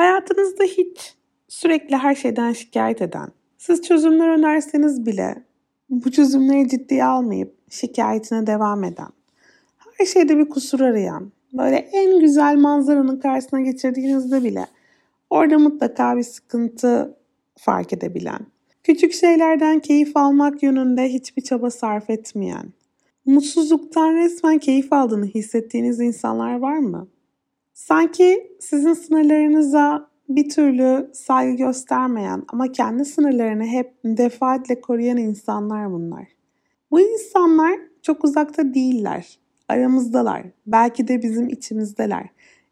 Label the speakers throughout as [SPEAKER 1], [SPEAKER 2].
[SPEAKER 1] Hayatınızda hiç sürekli her şeyden şikayet eden, siz çözümler önerseniz bile bu çözümleri ciddiye almayıp şikayetine devam eden, her şeyde bir kusur arayan, böyle en güzel manzaranın karşısına geçirdiğinizde bile orada mutlaka bir sıkıntı fark edebilen, küçük şeylerden keyif almak yönünde hiçbir çaba sarf etmeyen, mutsuzluktan resmen keyif aldığını hissettiğiniz insanlar var mı? Sanki sizin sınırlarınıza bir türlü saygı göstermeyen ama kendi sınırlarını hep defaatle koruyan insanlar bunlar. Bu insanlar çok uzakta değiller. Aramızdalar. Belki de bizim içimizdeler.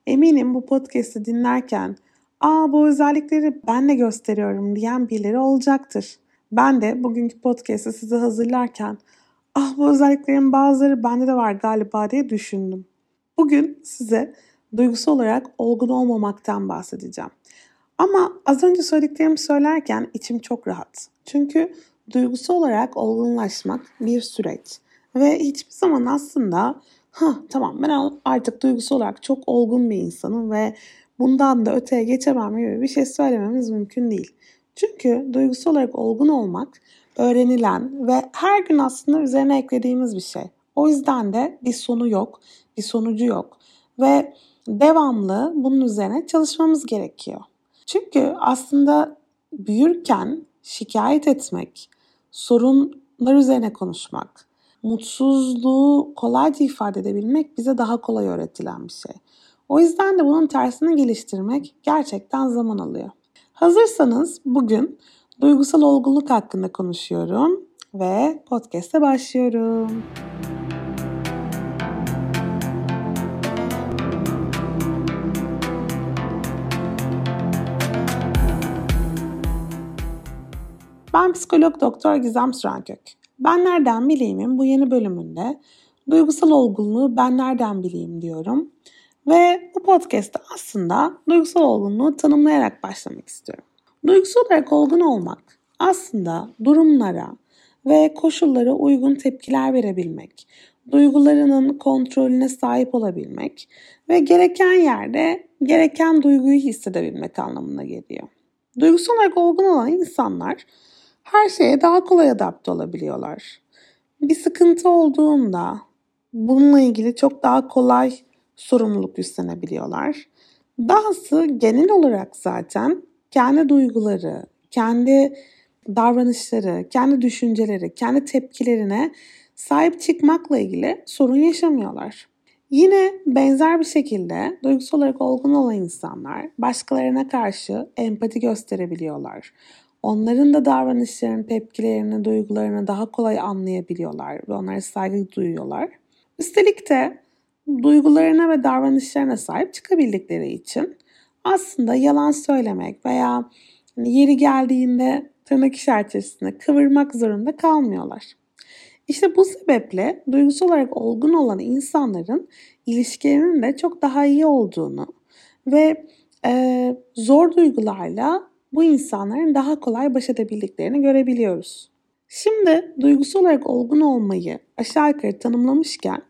[SPEAKER 1] Eminim bu podcast'i dinlerken ''Aa bu özellikleri ben de gösteriyorum.'' diyen birileri olacaktır. Ben de bugünkü podcast'i size hazırlarken ''Ah bu özelliklerin bazıları bende de var galiba.'' diye düşündüm. Bugün size duygusal olarak olgun olmamaktan bahsedeceğim. Ama az önce söylediklerimi söylerken içim çok rahat. Çünkü duygusal olarak olgunlaşmak bir süreç. Ve hiçbir zaman aslında ha tamam ben artık duygusal olarak çok olgun bir insanım ve bundan da öteye geçemem gibi bir şey söylememiz mümkün değil. Çünkü duygusal olarak olgun olmak öğrenilen ve her gün aslında üzerine eklediğimiz bir şey. O yüzden de bir sonu yok, bir sonucu yok ve devamlı bunun üzerine çalışmamız gerekiyor. Çünkü aslında büyürken şikayet etmek, sorunlar üzerine konuşmak, mutsuzluğu kolayca ifade edebilmek bize daha kolay öğretilen bir şey. O yüzden de bunun tersini geliştirmek gerçekten zaman alıyor. Hazırsanız bugün duygusal olgunluk hakkında konuşuyorum ve podcast'e başlıyorum. Ben psikolog doktor Gizem Sürenkök. Ben nereden bileyim'in bu yeni bölümünde duygusal olgunluğu ben nereden bileyim diyorum. Ve bu podcast'te aslında duygusal olgunluğu tanımlayarak başlamak istiyorum. Duygusal olarak olgun olmak aslında durumlara ve koşullara uygun tepkiler verebilmek, duygularının kontrolüne sahip olabilmek ve gereken yerde gereken duyguyu hissedebilmek anlamına geliyor. Duygusal olarak olgun olan insanlar her şeye daha kolay adapte olabiliyorlar. Bir sıkıntı olduğunda bununla ilgili çok daha kolay sorumluluk üstlenebiliyorlar. Dahası genel olarak zaten kendi duyguları, kendi davranışları, kendi düşünceleri, kendi tepkilerine sahip çıkmakla ilgili sorun yaşamıyorlar. Yine benzer bir şekilde duygusal olarak olgun olan insanlar başkalarına karşı empati gösterebiliyorlar. Onların da davranışlarını, tepkilerini, duygularını daha kolay anlayabiliyorlar ve onlara saygı duyuyorlar. Üstelik de duygularına ve davranışlarına sahip çıkabildikleri için aslında yalan söylemek veya hani yeri geldiğinde tırnak işaretçisine kıvırmak zorunda kalmıyorlar. İşte bu sebeple duygusal olarak olgun olan insanların ilişkilerinin de çok daha iyi olduğunu ve e, zor duygularla bu insanların daha kolay baş edebildiklerini görebiliyoruz. Şimdi duygusal olarak olgun olmayı aşağı yukarı tanımlamışken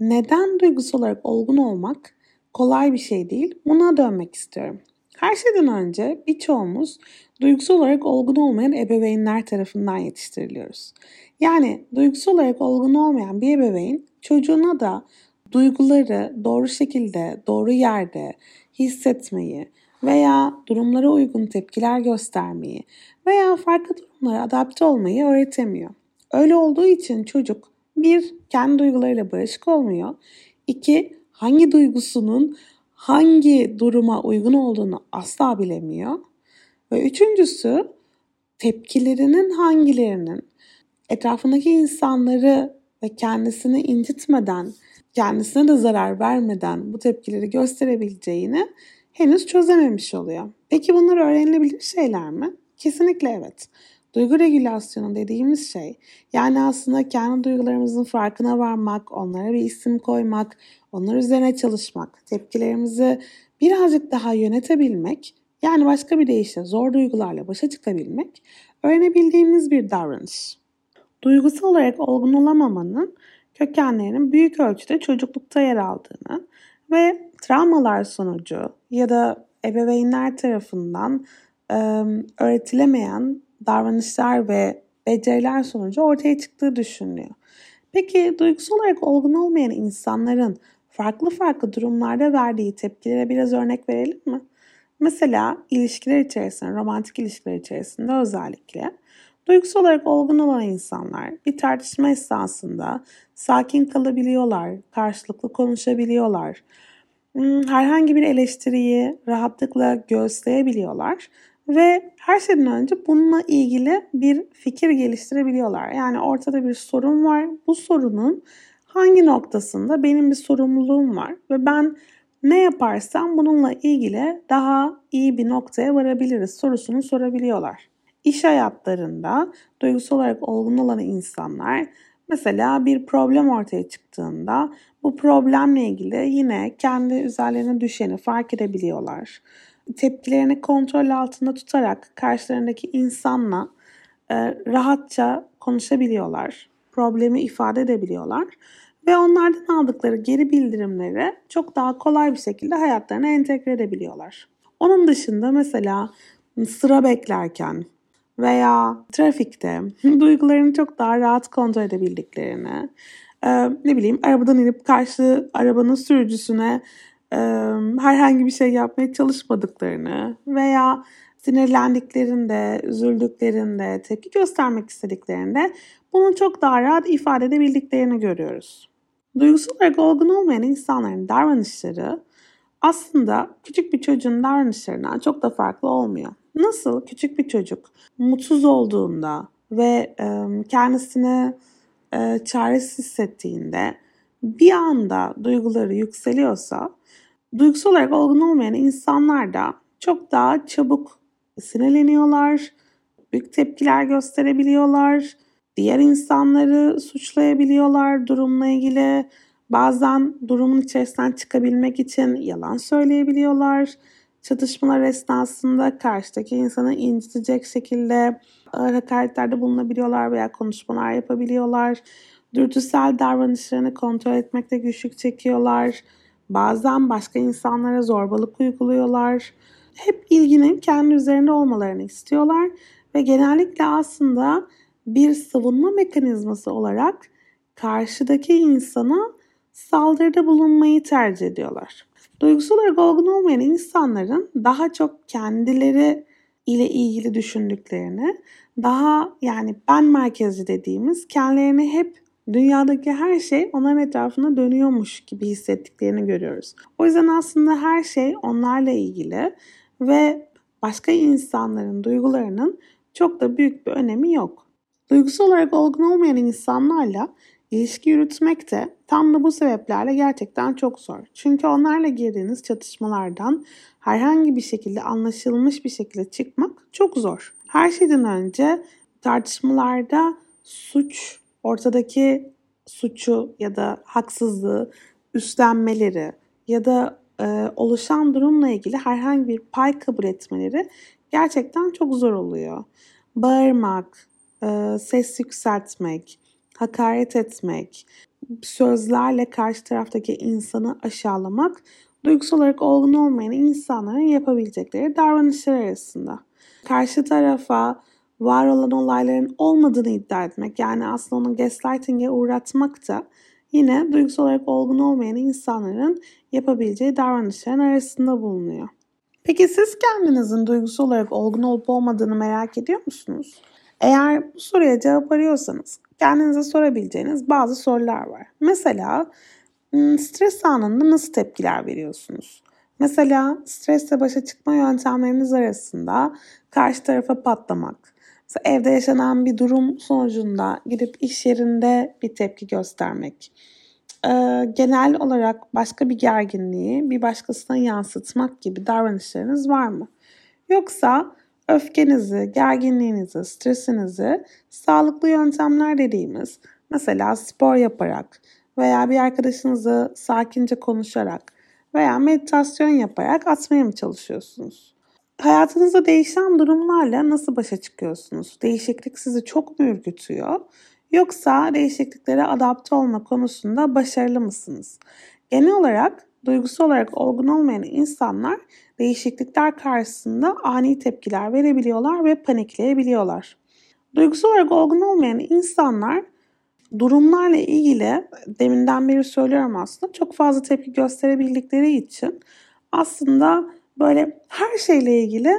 [SPEAKER 1] neden duygusal olarak olgun olmak kolay bir şey değil buna dönmek istiyorum. Her şeyden önce birçoğumuz duygusal olarak olgun olmayan ebeveynler tarafından yetiştiriliyoruz. Yani duygusal olarak olgun olmayan bir ebeveyn çocuğuna da duyguları doğru şekilde, doğru yerde hissetmeyi, veya durumlara uygun tepkiler göstermeyi veya farklı durumlara adapte olmayı öğretemiyor. Öyle olduğu için çocuk bir, kendi duygularıyla barışık olmuyor. İki, hangi duygusunun hangi duruma uygun olduğunu asla bilemiyor. Ve üçüncüsü, tepkilerinin hangilerinin etrafındaki insanları ve kendisini incitmeden, kendisine de zarar vermeden bu tepkileri gösterebileceğini henüz çözememiş oluyor. Peki bunlar öğrenilebilir şeyler mi? Kesinlikle evet. Duygu regülasyonu dediğimiz şey yani aslında kendi duygularımızın farkına varmak, onlara bir isim koymak, onlar üzerine çalışmak, tepkilerimizi birazcık daha yönetebilmek yani başka bir deyişle zor duygularla başa çıkabilmek öğrenebildiğimiz bir davranış. Duygusal olarak olgun olamamanın kökenlerinin büyük ölçüde çocuklukta yer aldığını ve travmalar sonucu ya da ebeveynler tarafından e, öğretilemeyen davranışlar ve beceriler sonucu ortaya çıktığı düşünülüyor. Peki duygusal olarak olgun olmayan insanların farklı farklı durumlarda verdiği tepkilere biraz örnek verelim mi? Mesela ilişkiler içerisinde, romantik ilişkiler içerisinde özellikle duygusal olarak olgun olan insanlar bir tartışma esnasında sakin kalabiliyorlar, karşılıklı konuşabiliyorlar. Hmm, herhangi bir eleştiriyi rahatlıkla göğüsleyebiliyorlar ve her şeyden önce bununla ilgili bir fikir geliştirebiliyorlar. Yani ortada bir sorun var. Bu sorunun hangi noktasında benim bir sorumluluğum var ve ben ne yaparsam bununla ilgili daha iyi bir noktaya varabiliriz sorusunu sorabiliyorlar. İş hayatlarında duygusal olarak olgun olan insanlar mesela bir problem ortaya çıktığında bu problemle ilgili yine kendi üzerlerine düşeni fark edebiliyorlar. Tepkilerini kontrol altında tutarak karşılarındaki insanla e, rahatça konuşabiliyorlar. Problemi ifade edebiliyorlar ve onlardan aldıkları geri bildirimleri çok daha kolay bir şekilde hayatlarına entegre edebiliyorlar. Onun dışında mesela sıra beklerken veya trafikte duygularını çok daha rahat kontrol edebildiklerini, e, ne bileyim arabadan inip karşı arabanın sürücüsüne e, herhangi bir şey yapmaya çalışmadıklarını veya sinirlendiklerinde, üzüldüklerinde, tepki göstermek istediklerinde bunu çok daha rahat ifade edebildiklerini görüyoruz. Duygusal olarak olgun olmayan insanların davranışları aslında küçük bir çocuğun davranışlarından çok da farklı olmuyor. Nasıl küçük bir çocuk mutsuz olduğunda ve e, kendisini e, çaresiz hissettiğinde bir anda duyguları yükseliyorsa duygusal olarak olgun olmayan insanlar da çok daha çabuk sinirleniyorlar, büyük tepkiler gösterebiliyorlar, diğer insanları suçlayabiliyorlar durumla ilgili. Bazen durumun içerisinden çıkabilmek için yalan söyleyebiliyorlar. Çatışmalar esnasında karşıdaki insanı incitecek şekilde ağır hakaretlerde bulunabiliyorlar veya konuşmalar yapabiliyorlar. Dürtüsel davranışlarını kontrol etmekte güçlük çekiyorlar. Bazen başka insanlara zorbalık uyguluyorlar. Hep ilginin kendi üzerinde olmalarını istiyorlar ve genellikle aslında bir savunma mekanizması olarak karşıdaki insana saldırıda bulunmayı tercih ediyorlar. Duygusal olarak olgun olmayan insanların daha çok kendileri ile ilgili düşündüklerini, daha yani ben merkezli dediğimiz kendilerini hep dünyadaki her şey onların etrafında dönüyormuş gibi hissettiklerini görüyoruz. O yüzden aslında her şey onlarla ilgili ve başka insanların duygularının çok da büyük bir önemi yok. Duygusal olarak olgun olmayan insanlarla ilişki yürütmek de tam da bu sebeplerle gerçekten çok zor. Çünkü onlarla girdiğiniz çatışmalardan herhangi bir şekilde anlaşılmış bir şekilde çıkmak çok zor. Her şeyden önce tartışmalarda suç, ortadaki suçu ya da haksızlığı üstlenmeleri ya da e, oluşan durumla ilgili herhangi bir pay kabul etmeleri gerçekten çok zor oluyor. Bağırmak, e, ses yükseltmek, hakaret etmek, sözlerle karşı taraftaki insanı aşağılamak duygusal olarak olgun olmayan insanların yapabilecekleri davranışlar arasında. Karşı tarafa var olan olayların olmadığını iddia etmek yani aslında onu gaslighting'e uğratmak da yine duygusal olarak olgun olmayan insanların yapabileceği davranışların arasında bulunuyor. Peki siz kendinizin duygusal olarak olgun olup olmadığını merak ediyor musunuz? Eğer bu soruya cevap arıyorsanız kendinize sorabileceğiniz bazı sorular var. Mesela stres anında nasıl tepkiler veriyorsunuz? Mesela stresle başa çıkma yöntemleriniz arasında karşı tarafa patlamak, mesela evde yaşanan bir durum sonucunda gidip iş yerinde bir tepki göstermek, ee, genel olarak başka bir gerginliği bir başkasına yansıtmak gibi davranışlarınız var mı? Yoksa öfkenizi, gerginliğinizi, stresinizi sağlıklı yöntemler dediğimiz mesela spor yaparak veya bir arkadaşınızı sakince konuşarak veya meditasyon yaparak atmaya mı çalışıyorsunuz? Hayatınızda değişen durumlarla nasıl başa çıkıyorsunuz? Değişiklik sizi çok mu ürkütüyor? Yoksa değişikliklere adapte olma konusunda başarılı mısınız? Genel olarak duygusal olarak olgun olmayan insanlar değişiklikler karşısında ani tepkiler verebiliyorlar ve panikleyebiliyorlar. Duygusal olarak olgun olmayan insanlar durumlarla ilgili deminden beri söylüyorum aslında çok fazla tepki gösterebildikleri için aslında böyle her şeyle ilgili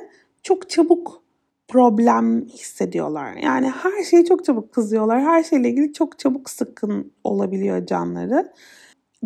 [SPEAKER 1] çok çabuk problem hissediyorlar. Yani her şeyi çok çabuk kızıyorlar. Her şeyle ilgili çok çabuk sıkın olabiliyor canları.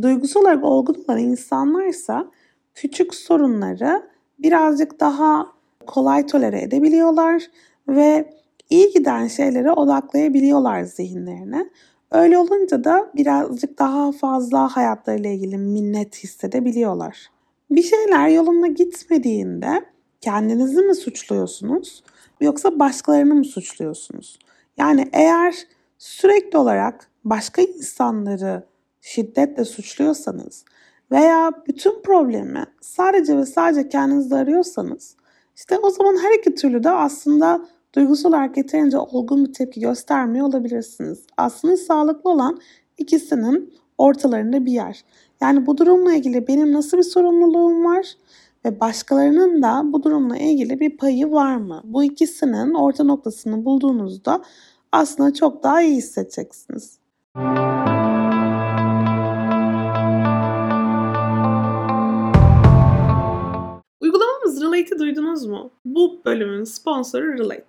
[SPEAKER 1] Duygusal olarak olgun olan insanlarsa küçük sorunları birazcık daha kolay tolere edebiliyorlar ve iyi giden şeylere odaklayabiliyorlar zihinlerine. Öyle olunca da birazcık daha fazla hayatlarıyla ilgili minnet hissedebiliyorlar. Bir şeyler yolunda gitmediğinde kendinizi mi suçluyorsunuz yoksa başkalarını mı suçluyorsunuz? Yani eğer sürekli olarak başka insanları şiddetle suçluyorsanız veya bütün problemi sadece ve sadece kendinizde arıyorsanız işte o zaman her iki türlü de aslında duygusal olarak yeterince olgun bir tepki göstermiyor olabilirsiniz. Aslında sağlıklı olan ikisinin ortalarında bir yer. Yani bu durumla ilgili benim nasıl bir sorumluluğum var ve başkalarının da bu durumla ilgili bir payı var mı? Bu ikisinin orta noktasını bulduğunuzda aslında çok daha iyi hissedeceksiniz. Uygulamamız Relate'i duydunuz mu? Bu bölümün sponsoru Relate.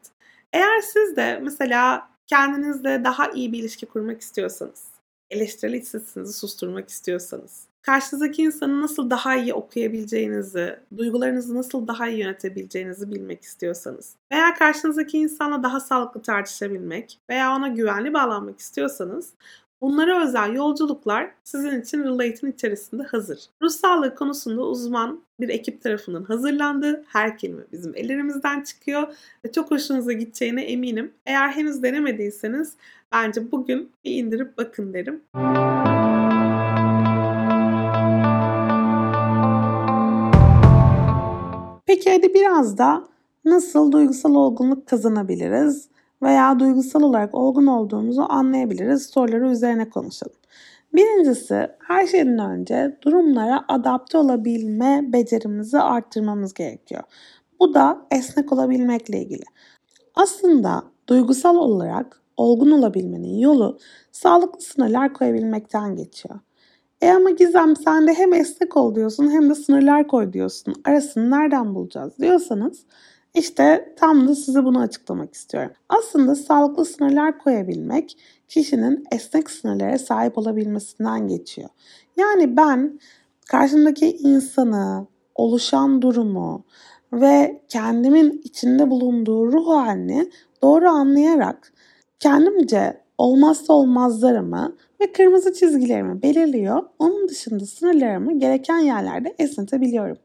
[SPEAKER 1] Eğer siz de mesela kendinizle daha iyi bir ilişki kurmak istiyorsanız, eleştirel iç sesinizi susturmak istiyorsanız, karşınızdaki insanı nasıl daha iyi okuyabileceğinizi, duygularınızı nasıl daha iyi yönetebileceğinizi bilmek istiyorsanız veya karşınızdaki insanla daha sağlıklı tartışabilmek veya ona güvenli bağlanmak istiyorsanız Bunlara özel yolculuklar sizin için Relate'in içerisinde hazır. Ruh sağlığı konusunda uzman bir ekip tarafından hazırlandı. Her kelime bizim ellerimizden çıkıyor ve çok hoşunuza gideceğine eminim. Eğer henüz denemediyseniz bence bugün bir indirip bakın derim. Peki hadi biraz da nasıl duygusal olgunluk kazanabiliriz? Veya duygusal olarak olgun olduğumuzu anlayabiliriz soruları üzerine konuşalım. Birincisi her şeyden önce durumlara adapte olabilme becerimizi arttırmamız gerekiyor. Bu da esnek olabilmekle ilgili. Aslında duygusal olarak olgun olabilmenin yolu sağlıklı sınırlar koyabilmekten geçiyor. E ama Gizem sen de hem esnek ol diyorsun hem de sınırlar koy diyorsun. Arasını nereden bulacağız diyorsanız işte tam da size bunu açıklamak istiyorum. Aslında sağlıklı sınırlar koyabilmek kişinin esnek sınırlara sahip olabilmesinden geçiyor. Yani ben karşımdaki insanı, oluşan durumu ve kendimin içinde bulunduğu ruh halini doğru anlayarak kendimce olmazsa olmazlarımı ve kırmızı çizgilerimi belirliyor. Onun dışında sınırlarımı gereken yerlerde esnetebiliyorum.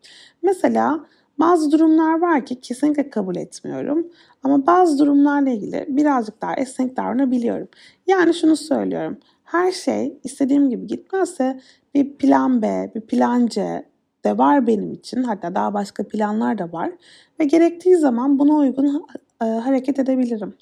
[SPEAKER 1] Mesela bazı durumlar var ki kesinlikle kabul etmiyorum. Ama bazı durumlarla ilgili birazcık daha esnek davranabiliyorum. Yani şunu söylüyorum. Her şey istediğim gibi gitmezse bir plan B, bir plan C de var benim için. Hatta daha başka planlar da var. Ve gerektiği zaman buna uygun e, hareket edebilirim.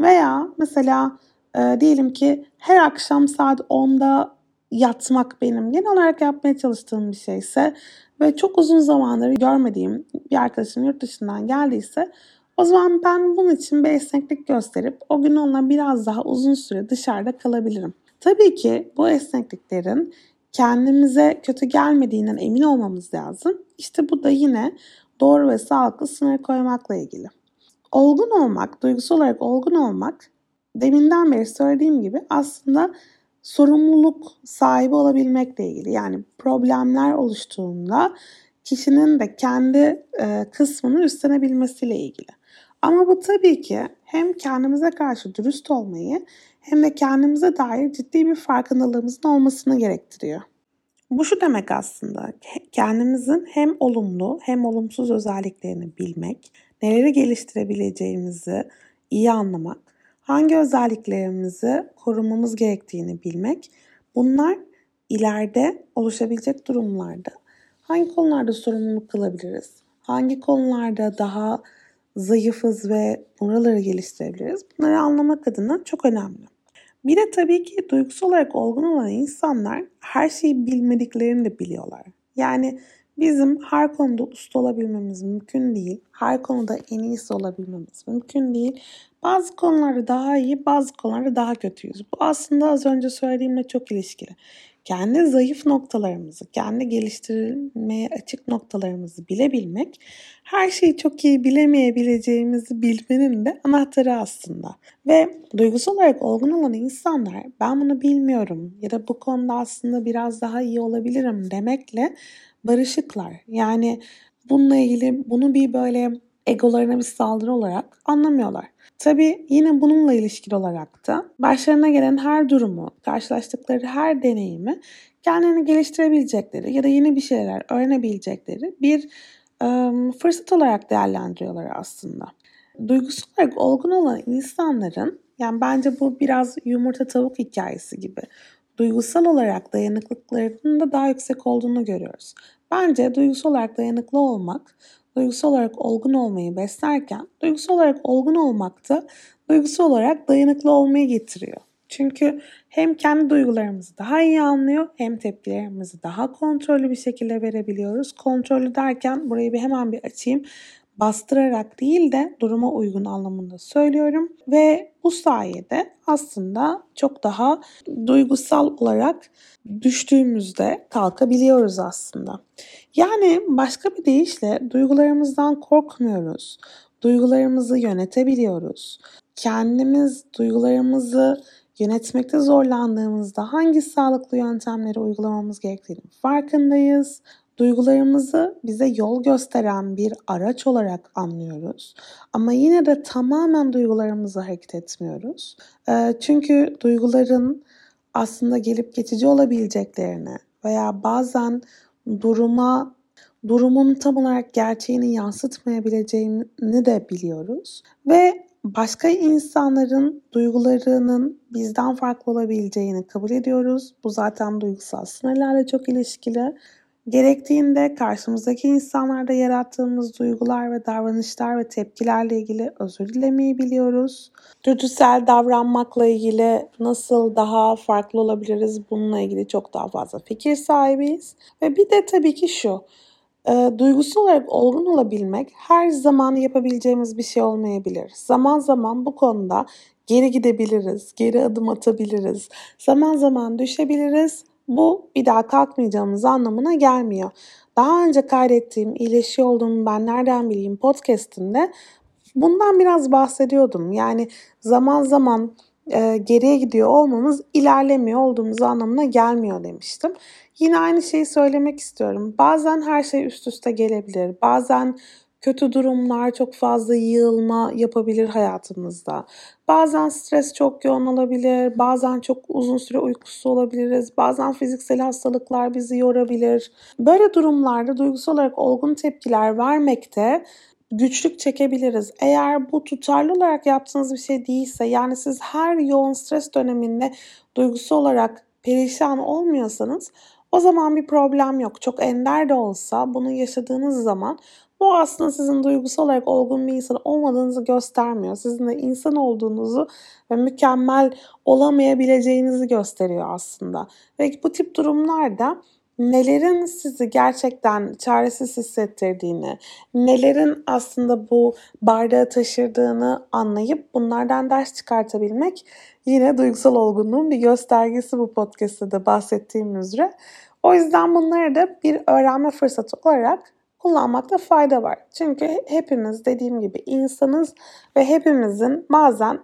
[SPEAKER 1] Veya mesela e, diyelim ki her akşam saat 10'da yatmak benim genel olarak yapmaya çalıştığım bir şeyse ve çok uzun zamandır görmediğim bir arkadaşım yurt dışından geldiyse o zaman ben bunun için bir esneklik gösterip o gün onunla biraz daha uzun süre dışarıda kalabilirim. Tabii ki bu esnekliklerin kendimize kötü gelmediğinden emin olmamız lazım. İşte bu da yine doğru ve sağlıklı sınır koymakla ilgili. Olgun olmak, duygusal olarak olgun olmak deminden beri söylediğim gibi aslında sorumluluk sahibi olabilmekle ilgili. Yani problemler oluştuğunda kişinin de kendi e, kısmını üstlenebilmesiyle ilgili. Ama bu tabii ki hem kendimize karşı dürüst olmayı hem de kendimize dair ciddi bir farkındalığımızın olmasını gerektiriyor. Bu şu demek aslında kendimizin hem olumlu hem olumsuz özelliklerini bilmek, neleri geliştirebileceğimizi iyi anlamak hangi özelliklerimizi korumamız gerektiğini bilmek, bunlar ileride oluşabilecek durumlarda hangi konularda sorumluluk kılabiliriz, hangi konularda daha zayıfız ve buraları geliştirebiliriz bunları anlamak adına çok önemli. Bir de tabii ki duygusal olarak olgun olan insanlar her şeyi bilmediklerini de biliyorlar. Yani bizim her konuda usta olabilmemiz mümkün değil. Her konuda en iyisi olabilmemiz mümkün değil. Bazı konularda daha iyi, bazı konularda daha kötüyüz. Bu aslında az önce söylediğimle çok ilişkili kendi zayıf noktalarımızı, kendi geliştirilmeye açık noktalarımızı bilebilmek, her şeyi çok iyi bilemeyebileceğimizi bilmenin de anahtarı aslında. Ve duygusal olarak olgun olan insanlar ben bunu bilmiyorum ya da bu konuda aslında biraz daha iyi olabilirim demekle barışıklar. Yani bununla ilgili bunu bir böyle egolarına bir saldırı olarak anlamıyorlar. Tabii yine bununla ilişkili olarak da başlarına gelen her durumu, karşılaştıkları her deneyimi kendilerini geliştirebilecekleri ya da yeni bir şeyler öğrenebilecekleri bir e, fırsat olarak değerlendiriyorlar aslında. Duygusal olarak olgun olan insanların yani bence bu biraz yumurta tavuk hikayesi gibi. Duygusal olarak dayanıklıklarının da daha yüksek olduğunu görüyoruz. Bence duygusal olarak dayanıklı olmak duygusal olarak olgun olmayı beslerken duygusal olarak olgun olmak da duygusal olarak dayanıklı olmayı getiriyor. Çünkü hem kendi duygularımızı daha iyi anlıyor hem tepkilerimizi daha kontrollü bir şekilde verebiliyoruz. Kontrollü derken burayı bir hemen bir açayım bastırarak değil de duruma uygun anlamında söylüyorum ve bu sayede aslında çok daha duygusal olarak düştüğümüzde kalkabiliyoruz aslında. Yani başka bir deyişle duygularımızdan korkmuyoruz. Duygularımızı yönetebiliyoruz. Kendimiz duygularımızı yönetmekte zorlandığımızda hangi sağlıklı yöntemleri uygulamamız gerektiğini farkındayız. Duygularımızı bize yol gösteren bir araç olarak anlıyoruz. Ama yine de tamamen duygularımızı hareket etmiyoruz. Çünkü duyguların aslında gelip geçici olabileceklerini veya bazen duruma durumun tam olarak gerçeğini yansıtmayabileceğini de biliyoruz. Ve başka insanların duygularının bizden farklı olabileceğini kabul ediyoruz. Bu zaten duygusal sınırlarla çok ilişkili. Gerektiğinde karşımızdaki insanlarda yarattığımız duygular ve davranışlar ve tepkilerle ilgili özür dilemeyi biliyoruz. Dürtüsel davranmakla ilgili nasıl daha farklı olabiliriz bununla ilgili çok daha fazla fikir sahibiyiz. Ve bir de tabii ki şu, e, duygusal olarak olgun olabilmek her zaman yapabileceğimiz bir şey olmayabilir. Zaman zaman bu konuda geri gidebiliriz, geri adım atabiliriz, zaman zaman düşebiliriz bu bir daha kalkmayacağımız anlamına gelmiyor. Daha önce kaydettiğim iyileşiyor olduğumu ben nereden bileyim podcastinde bundan biraz bahsediyordum. Yani zaman zaman e, geriye gidiyor olmamız ilerlemiyor olduğumuz anlamına gelmiyor demiştim. Yine aynı şeyi söylemek istiyorum. Bazen her şey üst üste gelebilir. Bazen kötü durumlar çok fazla yığılma yapabilir hayatımızda. Bazen stres çok yoğun olabilir, bazen çok uzun süre uykusuz olabiliriz, bazen fiziksel hastalıklar bizi yorabilir. Böyle durumlarda duygusal olarak olgun tepkiler vermekte güçlük çekebiliriz. Eğer bu tutarlı olarak yaptığınız bir şey değilse yani siz her yoğun stres döneminde duygusal olarak perişan olmuyorsanız o zaman bir problem yok. Çok ender de olsa bunu yaşadığınız zaman bu aslında sizin duygusal olarak olgun bir insan olmadığınızı göstermiyor. Sizin de insan olduğunuzu ve mükemmel olamayabileceğinizi gösteriyor aslında. Ve bu tip durumlarda nelerin sizi gerçekten çaresiz hissettirdiğini, nelerin aslında bu bardağı taşırdığını anlayıp bunlardan ders çıkartabilmek yine duygusal olgunluğun bir göstergesi bu podcast'te de bahsettiğim üzere. O yüzden bunları da bir öğrenme fırsatı olarak kullanmakta fayda var. Çünkü hepimiz dediğim gibi insanız ve hepimizin bazen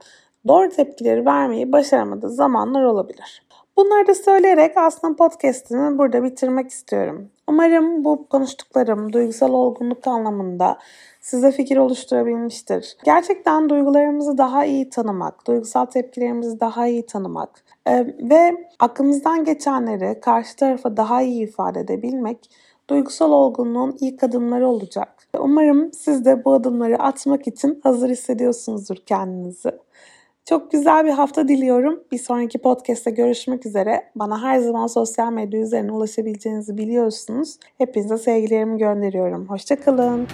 [SPEAKER 1] doğru tepkileri vermeyi başaramadığı zamanlar olabilir. Bunları da söyleyerek aslında podcast'imi burada bitirmek istiyorum. Umarım bu konuştuklarım duygusal olgunluk anlamında size fikir oluşturabilmiştir. Gerçekten duygularımızı daha iyi tanımak, duygusal tepkilerimizi daha iyi tanımak ve aklımızdan geçenleri karşı tarafa daha iyi ifade edebilmek duygusal olgunluğun ilk adımları olacak. Umarım siz de bu adımları atmak için hazır hissediyorsunuzdur kendinizi. Çok güzel bir hafta diliyorum. Bir sonraki podcast'te görüşmek üzere. Bana her zaman sosyal medya üzerine ulaşabileceğinizi biliyorsunuz. Hepinize sevgilerimi gönderiyorum. Hoşçakalın.